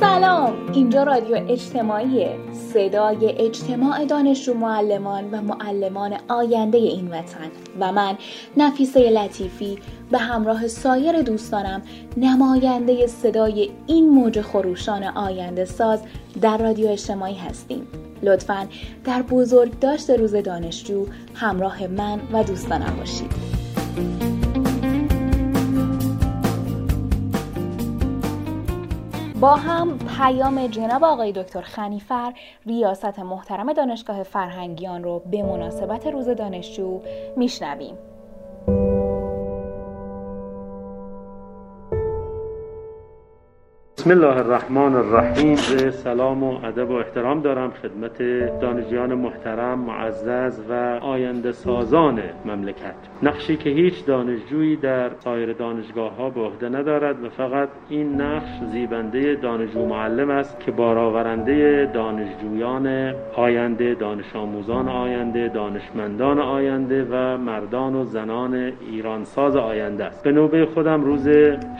سلام اینجا رادیو اجتماعیه صدای اجتماع دانشجو معلمان و معلمان آینده این وطن و من نفیسه لطیفی به همراه سایر دوستانم نماینده صدای این موج خروشان آینده ساز در رادیو اجتماعی هستیم. لطفا در بزرگ داشت روز دانشجو همراه من و دوستانم باشید. با هم پیام جناب آقای دکتر خنیفر ریاست محترم دانشگاه فرهنگیان رو به مناسبت روز دانشجو میشنویم. بسم الله الرحمن الرحیم. سلام و ادب و احترام دارم خدمت دانشجویان محترم معزز و آینده سازان مملکت. نقشی که هیچ دانشجویی در سایر دانشگاه ها به عهده ندارد و فقط این نقش زیبنده دانشجو معلم است که بارآورنده دانشجویان آینده دانش آموزان آینده دانشمندان آینده و مردان و زنان ایرانساز آینده است. به نوبه خودم روز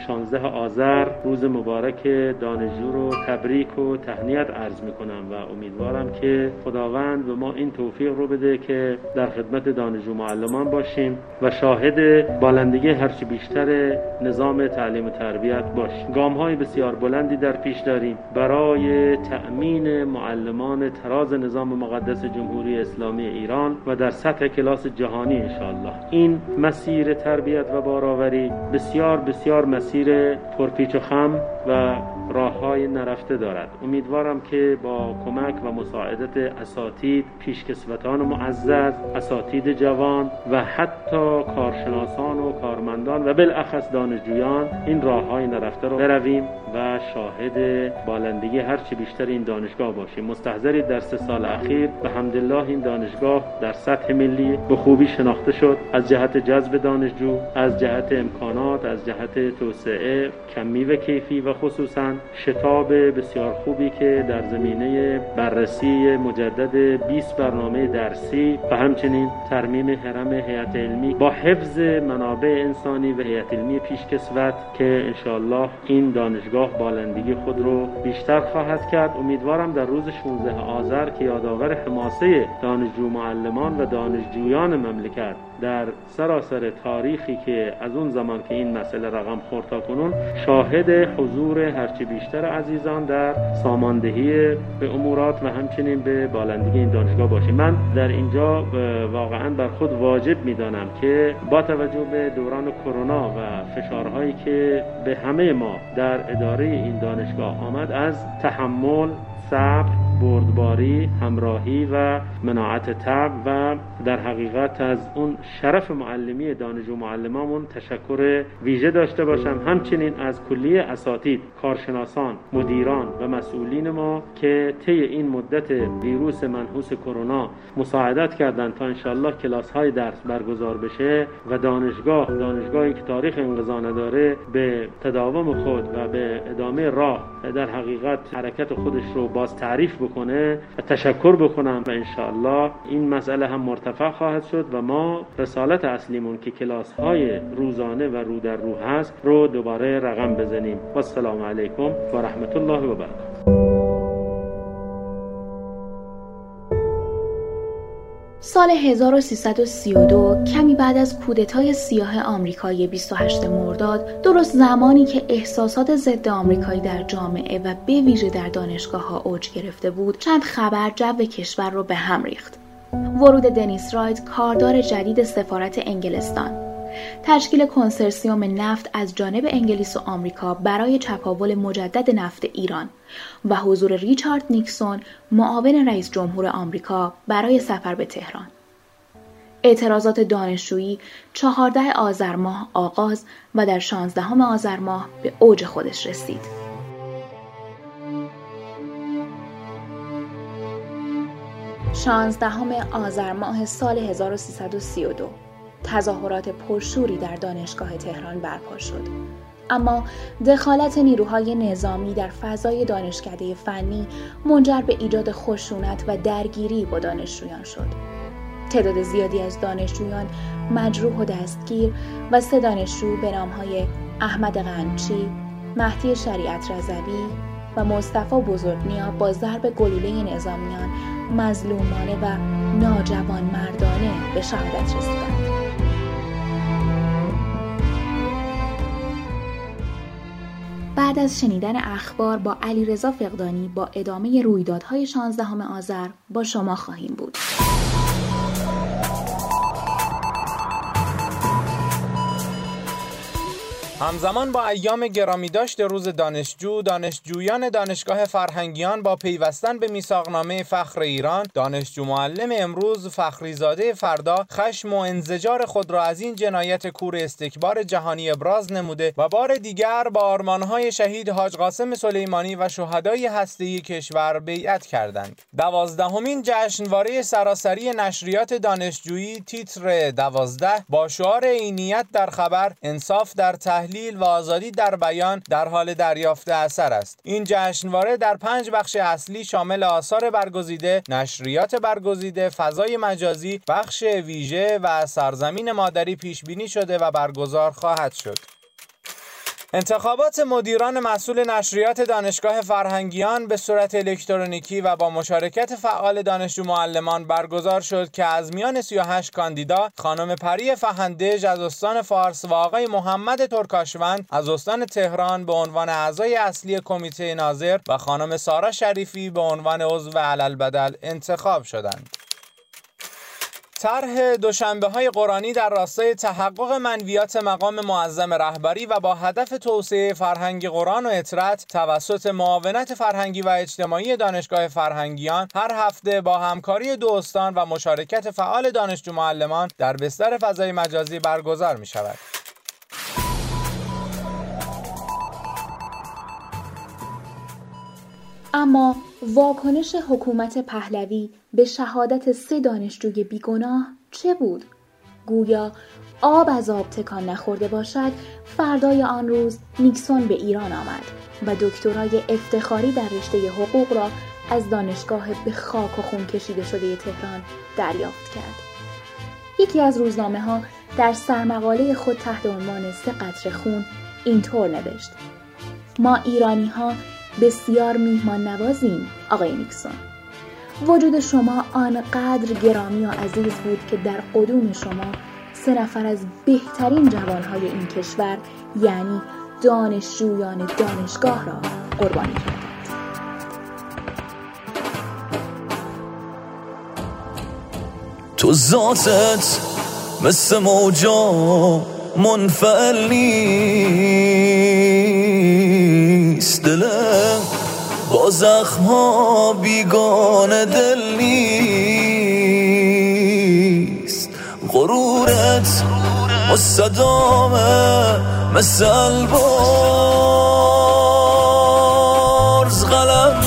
16 آذر روز مبارک دانشجو رو تبریک و تهنیت عرض می‌کنم و امیدوارم که خداوند به ما این توفیق رو بده که در خدمت دانشجو معلمان باشیم و شاهد بالندگی هرچی بیشتر نظام تعلیم و تربیت باشیم. گام های بسیار بلندی در پیش داریم. برای تأمین معلمان تراز نظام مقدس جمهوری اسلامی ایران و در سطح کلاس جهانی انشاءالله. این مسیر تربیت و بارآوری بسیار بسیار مسیر پرپیچ و خم و راه های نرفته دارد. امیدوارم که با کمک و مساعدت اساتید پیشکسوتان معزز اساتید جوان و حتی کارشناسان و کارمندان و بالاخص دانشجویان این راه های نرفته رو برویم و شاهد بالندگی هرچی بیشتر این دانشگاه باشیم. مستحضری در سه سال اخیر به حمدالله این دانشگاه در سطح ملی به خوبی شناخته شد. از جهت جذب دانشجو از جهت امکانات از جهت توسعه کمی و کیفی و خصوصا شتاب بسیار خوبی که در زمینه بررسی مجدد 20 برنامه درسی و همچنین ترمیم حرم هیئت علمی با حفظ منابع انسانی و هیئت علمی پیشکسوت که انشاءالله این دانشگاه بالندگی خود رو بیشتر خواهد کرد. امیدوارم در روز 16 آذر که یادآور حماسه دانشجو معلمان و دانشجویان مملکت در سراسر تاریخی که از اون زمان که این مسئله رقم خورد تا کنون شاهد حضور هرچی بیشتر عزیزان در ساماندهی به امورات و همچنین به بالندگی این دانشگاه باشیم. من در اینجا واقعا بر خود واجب می‌دانم که با توجه به دوران کرونا و فشارهایی که به همه ما در اداره این دانشگاه آمد از تحمل صبر بردباری همراهی و مناعت تب و در حقیقت از اون شرف معلمی دانش و معلمامون تشکر ویژه داشته باشم. همچنین از کلیه اساتید کارشناسان مدیران و مسئولین ما که طی این مدت ویروس منحوس کرونا مساعدت کردند تا انشالله کلاس های درس برگزار بشه و دانشگاه دانشگاهی که تاریخ انقضا نداره به تداوم خود و به ادامه راه در حقیقت حرکت خودش رو باز تعریف بکنه و تشکر بکنم و انشاءالله این مسئله هم مرتفع خواهد شد و ما رسالت اصلیمون که کلاس های روزانه و رو در رو هست رو دوباره رقم بزنیم. و السلام علیکم و رحمت الله و برکاته. سال 1332 کمی بعد از کودتای سیاه آمریکایی 28 مرداد درست زمانی که احساسات ضد آمریکایی در جامعه و به ویژه در دانشگاه ها اوج گرفته بود چند خبر جو کشور رو به هم ریخت. ورود دنیس رایت کاردار جدید سفارت انگلستان. تشکیل کنسرسیوم نفت از جانب انگلیس و آمریکا برای چپاول مجدد نفت ایران و حضور ریچارد نیکسون معاون رئیس جمهور آمریکا برای سفر به تهران اعتراضات دانشجویی چهارده آذر ماه آغاز و در شانزدهم آذر ماه به اوج خودش رسید. شانزدهم آذر ماه سال 1332 تظاهرات پرشوری در دانشگاه تهران برپا شد اما دخالت نیروهای نظامی در فضای دانشکده فنی منجر به ایجاد خشونت و درگیری با دانشجویان شد تعداد زیادی از دانشجویان مجروح و دستگیر و سه دانشجو به نامهای احمد غنچی، مهدی شریعت رزوی و مصطفی بزرگنیا با ضرب گلوله نظامیان مظلومانه و ناجوان مردانه به شهادت رسیدند. بعد از شنیدن اخبار با علی رضا فقدانی با ادامه رویدادهای 16 آذر با شما خواهیم بود. همزمان با ایام گرامی داشت روز دانشجو دانشجویان دانشگاه فرهنگیان با پیوستن به میثاقنامه فخر ایران دانشجو معلم امروز فخریزاده فردا خشم و انزجار خود را از این جنایت کور استکبار جهانی ابراز نموده و بار دیگر با آرمانهای شهید حاج قاسم سلیمانی و شهدای هسته‌ای کشور بیعت کردند. دوازدهمین جشنواره سراسری نشریات دانشجویی تیتر دوازده با شعار عینیت در خبر انصاف در تحلیل تحلیل و آزادی در بیان در حال دریافت اثر است. این جشنواره در پنج بخش اصلی شامل آثار برگزیده نشریات برگزیده فضای مجازی بخش ویژه و سرزمین مادری پیش بینی شده و برگزار خواهد شد. انتخابات مدیران مسئول نشریات دانشگاه فرهنگیان به صورت الکترونیکی و با مشارکت فعال دانشجو معلمان برگزار شد که از میان 38 کاندیدا خانم پری فهندج از استان فارس و آقای محمد ترکاشوند از استان تهران به عنوان اعضای اصلی کمیته ناظر و خانم سارا شریفی به عنوان عضو علل انتخاب شدند. طرح دوشنبه های قرآنی در راستای تحقق منویات مقام معظم رهبری و با هدف توسعه فرهنگ قرآن و اطرت توسط معاونت فرهنگی و اجتماعی دانشگاه فرهنگیان هر هفته با همکاری دو استان و مشارکت فعال دانشجو معلمان در بستر فضای مجازی برگزار می شود. اما واکنش حکومت پهلوی به شهادت سه دانشجوی بیگناه چه بود؟ گویا آب از آب تکان نخورده باشد فردای آن روز نیکسون به ایران آمد و دکترای افتخاری در رشته حقوق را از دانشگاه به خاک و خون کشیده شده تهران دریافت کرد. یکی از روزنامه ها در سرمقاله خود تحت عنوان سه قطر خون اینطور نوشت ما ایرانی ها بسیار میهمان نوازیم آقای نیکسون. وجود شما آنقدر گرامی و عزیز بود که در قدوم شما سه نفر از بهترین جوانهای این کشور یعنی دانشجویان دانشگاه را قربانی کردند. تو ذاتت مثل موجا منفعل نیست دلم با زخم ها بیگان دل نیست. غرورت مستدامه مثل بارز قلم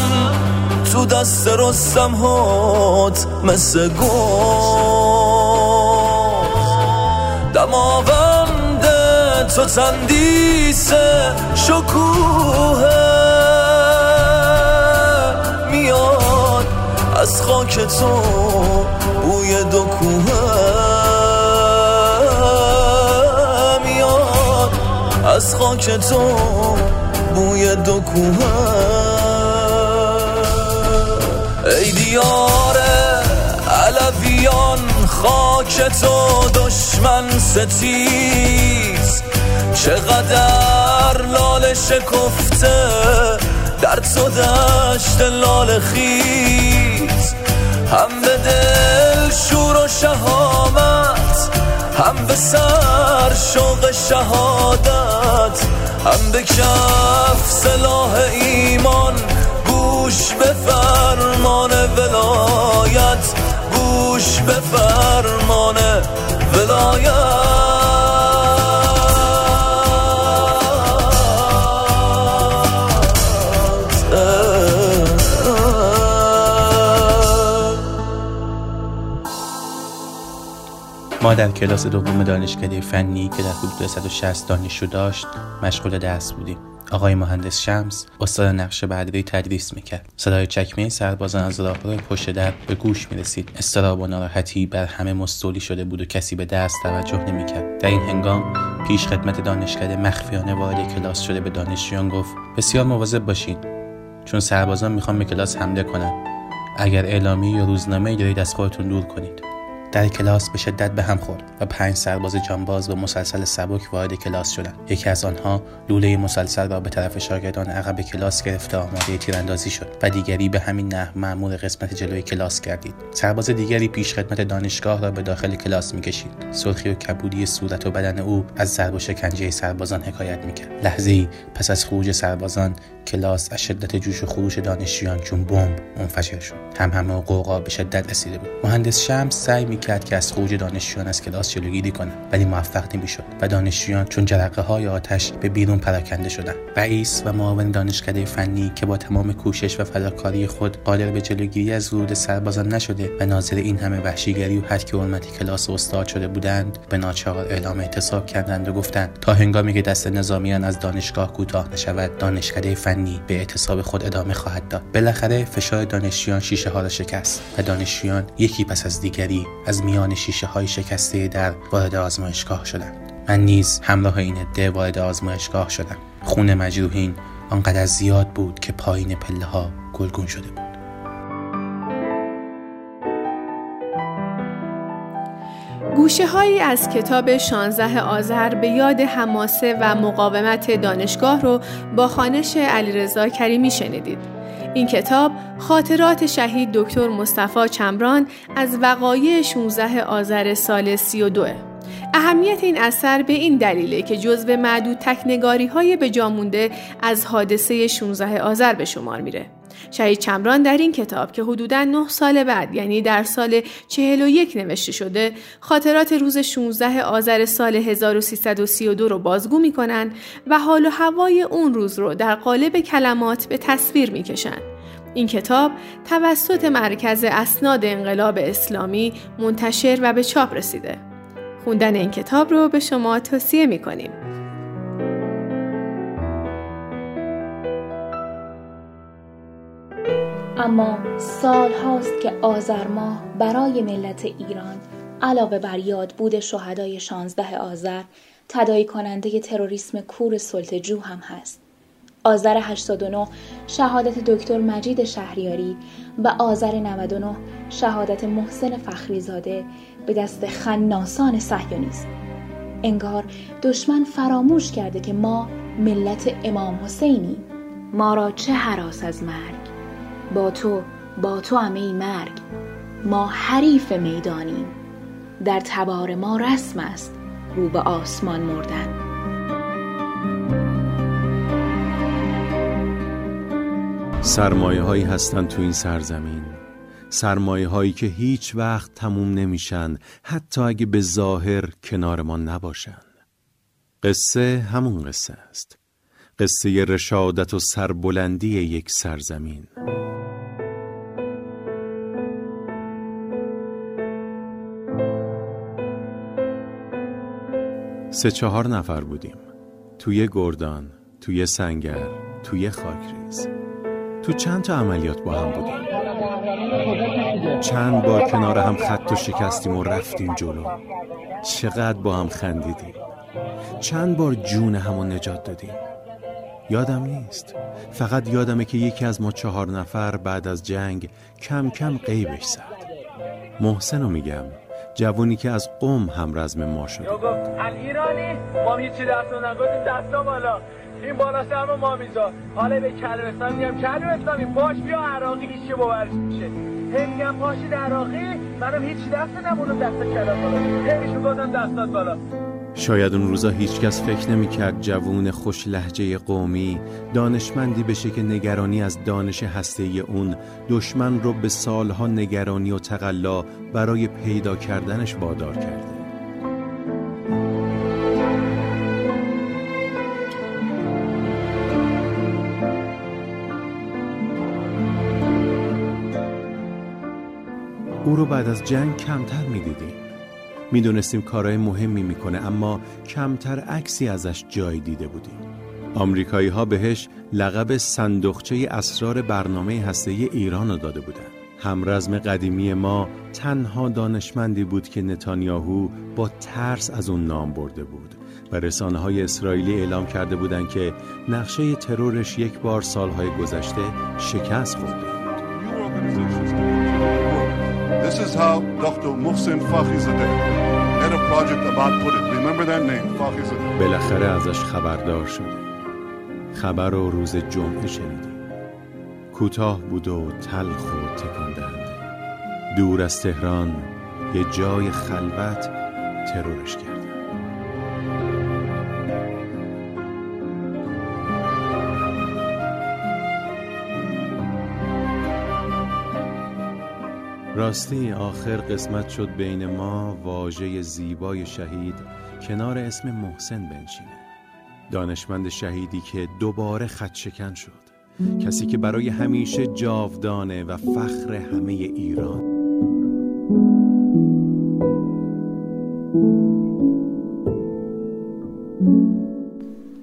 تو دست رستم هات مثل گوز دماوند تو تندیس شکوه خاک تو بوی دو کوه میاد از خاک تو بوی دو کوه ای دیار علویان خاک تو دشمن ستیز. چقدر لال شکفته در تو دشت لال خیز. هم به دل شور و شهامت هم به سر شوق شهادت هم به کف سلاح ایمان. گوش به فرمان ولایت گوش به فرمان ولایت. ما در کلاس دوم دانشکده فنی که در حدود 160 دانشجو داشت مشغول درس بودیم. آقای مهندس شمس استاد نقش بعدی تدریس می‌کرد. صدای چکمه سربازان از راهرو پشت در به گوش می‌رسید. استراب و ناراحتی بر همه مستولی شده بود و کسی به درس توجه نمی‌کرد. در این هنگام پیش خدمت دانشکده مخفیانه وارد کلاس شده به دانشجویان گفت بسیار مواظب باشید چون سربازان می‌خوان به کلاس حمله کنند اگر اعلامی یا روزنامه دارید از خودتون دور کنید. در کلاس به شدت به هم خورد و پنج سرباز جانباز و مسلسل سبک وارد کلاس شدند یکی از آنها لوله مسلسل را به طرف شاگردان عقب کلاس گرفته آماده تیراندازی شد و دیگری به همین نحو مأمور قسمت جلوی کلاس گردید. سرباز دیگری پیش خدمت دانشگاه را به داخل کلاس می‌کشید. سرخی و کبودی صورت و بدن او از ضرب و شکنجه سربازان حکایت می‌کرد. لحظه پس از خروج سربازان کلاس از شدت جوش و خروش دانشجویان چون بمب منفجر شد. هم همه و قوقا به شدت رسیده بود. مهندس شمس سعی می‌کرد که از خروج دانشجویان از کلاس جلوگیری کند ولی موفق نمی‌شد و دانشجویان چون جرقه های آتش به بیرون پراکنده شدند. رئیس و معاون دانشکده فنی که با تمام کوشش و فداکاری خود قادر به جلوگیری از ورود سربازان نشده و ناظر این همه وحشیگری و حد حرمتی کلاس استاد شده بودند به ناچار اعلام اعتصاب کردند و گفتند تا هنگامی که دست نظامیان از دانشگاه کوتاه نشود دانشکده به اعتصاب خود ادامه خواهد داد. بالاخره فشار دانشجویان شیشه ها را شکست و دانشجویان یکی پس از دیگری از میان شیشه های شکسته در وارد آزمایشگاه شدند. من نیز همراه این عده وارد آزمایشگاه شدم. خون مجروحین آنقدر زیاد بود که پایین پله ها گلگون شده بود. گوشه هایی از کتاب 16 آذر به یاد حماسه و مقاومت دانشگاه رو با خانش علیرضا کریمی شنیدید. این کتاب خاطرات شهید دکتر مصطفی چمران از وقایع 16 آذر سال 32 اهمیت این اثر به این دلیله که جزو معدود تکنگاری های به جامونده از حادثه 16 آذر به شمار میره. شهید چمران در این کتاب که حدوداً 9 سال بعد یعنی در سال 41 نوشته شده خاطرات روز 16 آذر سال 1332 رو بازگو می‌کنن و حال و هوای اون روز رو در قالب کلمات به تصویر می‌کشن. این کتاب توسط مرکز اسناد انقلاب اسلامی منتشر و به چاپ رسیده. خوندن این کتاب رو به شما توصیه می‌کنیم. اما سال هاست که آذر ماه برای ملت ایران علاوه بر یاد بود شهدای 16 آذر تدایی کننده تروریسم کور سلطجو هم هست. آذر 89 شهادت دکتر مجید شهریاری و آذر 99 شهادت محسن فخریزاده به دست خناسان صهیونیسم. انگار دشمن فراموش کرده که ما ملت امام حسینی. ما را چه حراس از مرگ؟ با تو با تو همه مرگ. ما حریف می‌دانیم. در تبار ما رسم است رو به آسمان مردن. سرمایه هایی هستن تو این سرزمین. سرمایه هایی که هیچ وقت تموم نمیشن حتی اگه به ظاهر کنار ما نباشن. قصه همون قصه است. قصه رشادت و سربلندی یک سرزمین. سه چهار نفر بودیم. توی گردان توی سنگر توی خاکریز. تو چند تا عملیات با هم بودیم؟ چند بار کنار هم خط و شکستیم و رفتیم جلو. چقدر با هم خندیدیم. چند بار جون همو نجات دادیم. یادم نیست. فقط یادمه که یکی از ما چهار نفر بعد از جنگ کم کم قیبش زد. محسن رو میگم جوونی که از قوم هم رزم ما شده. ایرانی ما هیچی دست نگفتیم دستا بالا. این بالا سرم ما میزا حالا به کلم اسلامی میگم کلم اسلامی باش بیا عراقی هیچی باورش میشه. هی میگم پاشید عراقی؟ منم هیچی دست نبودم دست کلم بالا هی میشون گفتم دستات بالا. شاید اون روزا هیچکس فکر نمی‌کرد جوون خوش لحجه قومی دانشمندی بشه که نگرانی از دانش هسته اون دشمن رو به سالها نگرانی و تقلا برای پیدا کردنش وادار کرده. او رو بعد از جنگ کمتر می‌دیدیم. می‌دونستیم کارهای مهمی می‌کنه اما کمتر عکسی ازش جای دیده بودیم آمریکایی ها بهش لقب صندوقچه اسرار برنامه هسته ایران رو داده بودند. همرزم قدیمی ما تنها دانشمندی بود که نتانیاهو با ترس از اون نام برده بود و رسانه های اسرائیلی اعلام کرده بودند که نقشه ترورش یک بار سالهای گذشته شکست خورده. This is how Dr. Mohsen Fakhrizadeh, head of project Abad put it. Remember that name, Fakhrizadeh. بالاخره ازش خبردار شدیم. خبر رو روز جمعه شنیدیم. کوتاه بود و تلخ و تکان دهنده. دور از تهران یه جای خلوت ترورش کرد. راستی آخر قسمت شد بین ما واژه زیبای شهید کنار اسم محسن بنشینه. دانشمند شهیدی که دوباره خط شکن شد. کسی که برای همیشه جاودانه و فخر همه ایران.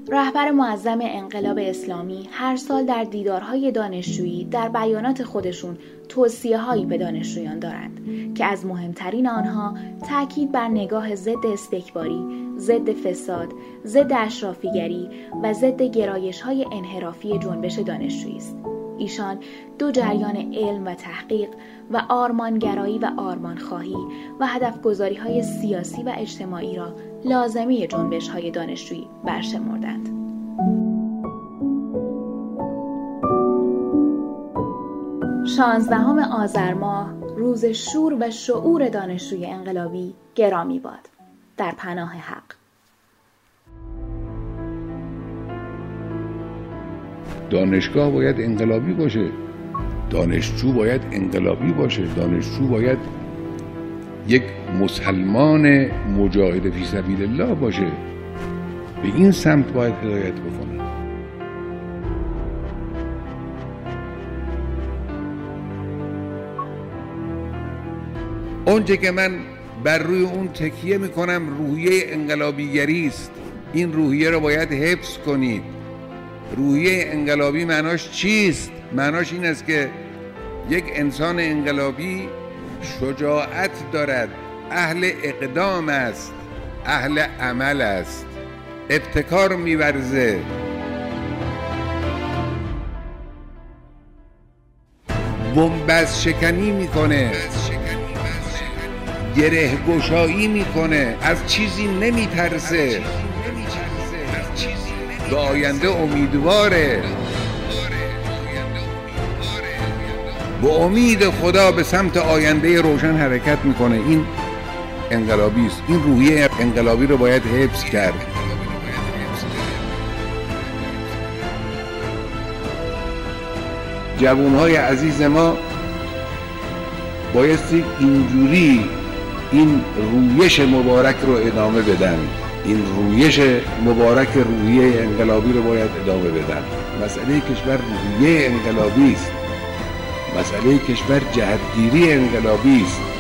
رهبر معظم انقلاب اسلامی هر سال در دیدارهای دانشجویی در بیانات خودشون توصیه هایی به دانشجویان دارند که از مهمترین آنها تاکید بر نگاه ضد استکباری، ضد فساد، ضد اشرافیگری و ضد گرایش های انحرافی جنبش دانشجویی است. ایشان دو جریان علم و تحقیق و آرمانگرایی و آرمانخواهی و هدفگذاری های سیاسی و اجتماعی را لازمی جنبش های دانشجویی برشمردند. شانزدهم آذر ماه روز شور و شعور دانشجوی انقلابی گرامی باد. در پناه حق. دانشگاه باید انقلابی باشه. دانشجو باید انقلابی باشه. دانشجو باید یک مسلمان مجاهد فی سبیل الله باشه. به این سمت باید هدایت بکنه. اونچه که من بر روی اون تکیه می‌کنم روحیه انقلابیگری است. این روحیه رو باید حفظ کنید. روحیه انقلابی معناش چیست؟ معناش این است که یک انسان انقلابی شجاعت دارد اهل اقدام است اهل عمل است ابتکار میورزه بنبست شکنی می‌کنه گره گشایی می‌کنه از چیزی نمیترسه به آینده امیدواره به امید خدا به سمت آینده روشن حرکت می‌کنه. این انقلابی است. این روحیه انقلابی رو باید حفظ کرد. جوانهای عزیز ما بایستی اینجوری این رویش مبارک رو ادامه بدن. این رویش مبارک روحیه انقلابی رو باید ادامه بدن. مسئله کشور روحیه انقلابی است. مسئله کشور جهتگیری انقلابی است.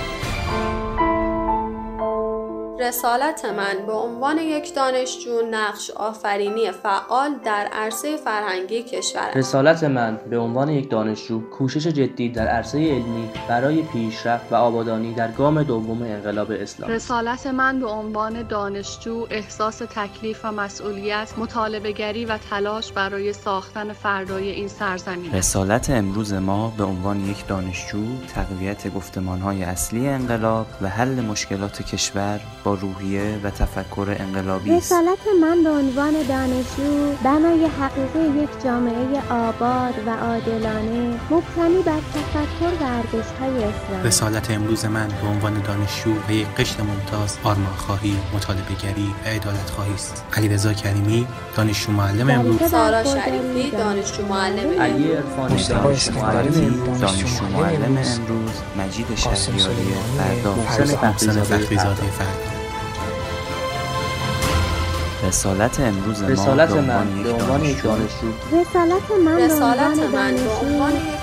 رسالت من به عنوان یک دانشجو نقش آفرینی فعال در عرصه فرهنگی کشور رسالت من به عنوان یک دانشجو کوشش جدی در عرصه علمی برای پیشرفت و آبادانی در گام دوم انقلاب اسلام. رسالت من به عنوان دانشجو احساس تکلیف و مسئولیت مطالبه گری و تلاش برای ساختن فردای این سرزمین رسالت امروز ما به عنوان یک دانشجو تقویت گفتمانهای اصلی انقلاب و حل مشکلات کشور با روحیه و تفکر انقلابی است. رسالت من به عنوان دانشجو بنای حقیقی یک جامعه آباد و عادلانه مبتنی بر تفکر و ارزش‌های اسلام. رسالت امروز من به عنوان دانشجو و یک قشر ممتاز آرمانخواهی، مطالبه‌گری و عدالت خواهی است. علیرضا کریمی، دانشجو معلم امروز. سارا شریفی، دانشجو معلم علی عرفانی، دانشجو معلم امروز. مجید شهریاری فردا. محسن فخریزاده فردا. رسالت امروز ما رسالت من به عنوان یک دانشجو. رسالت من به رسالت عنوان من به عنوان دانشجو.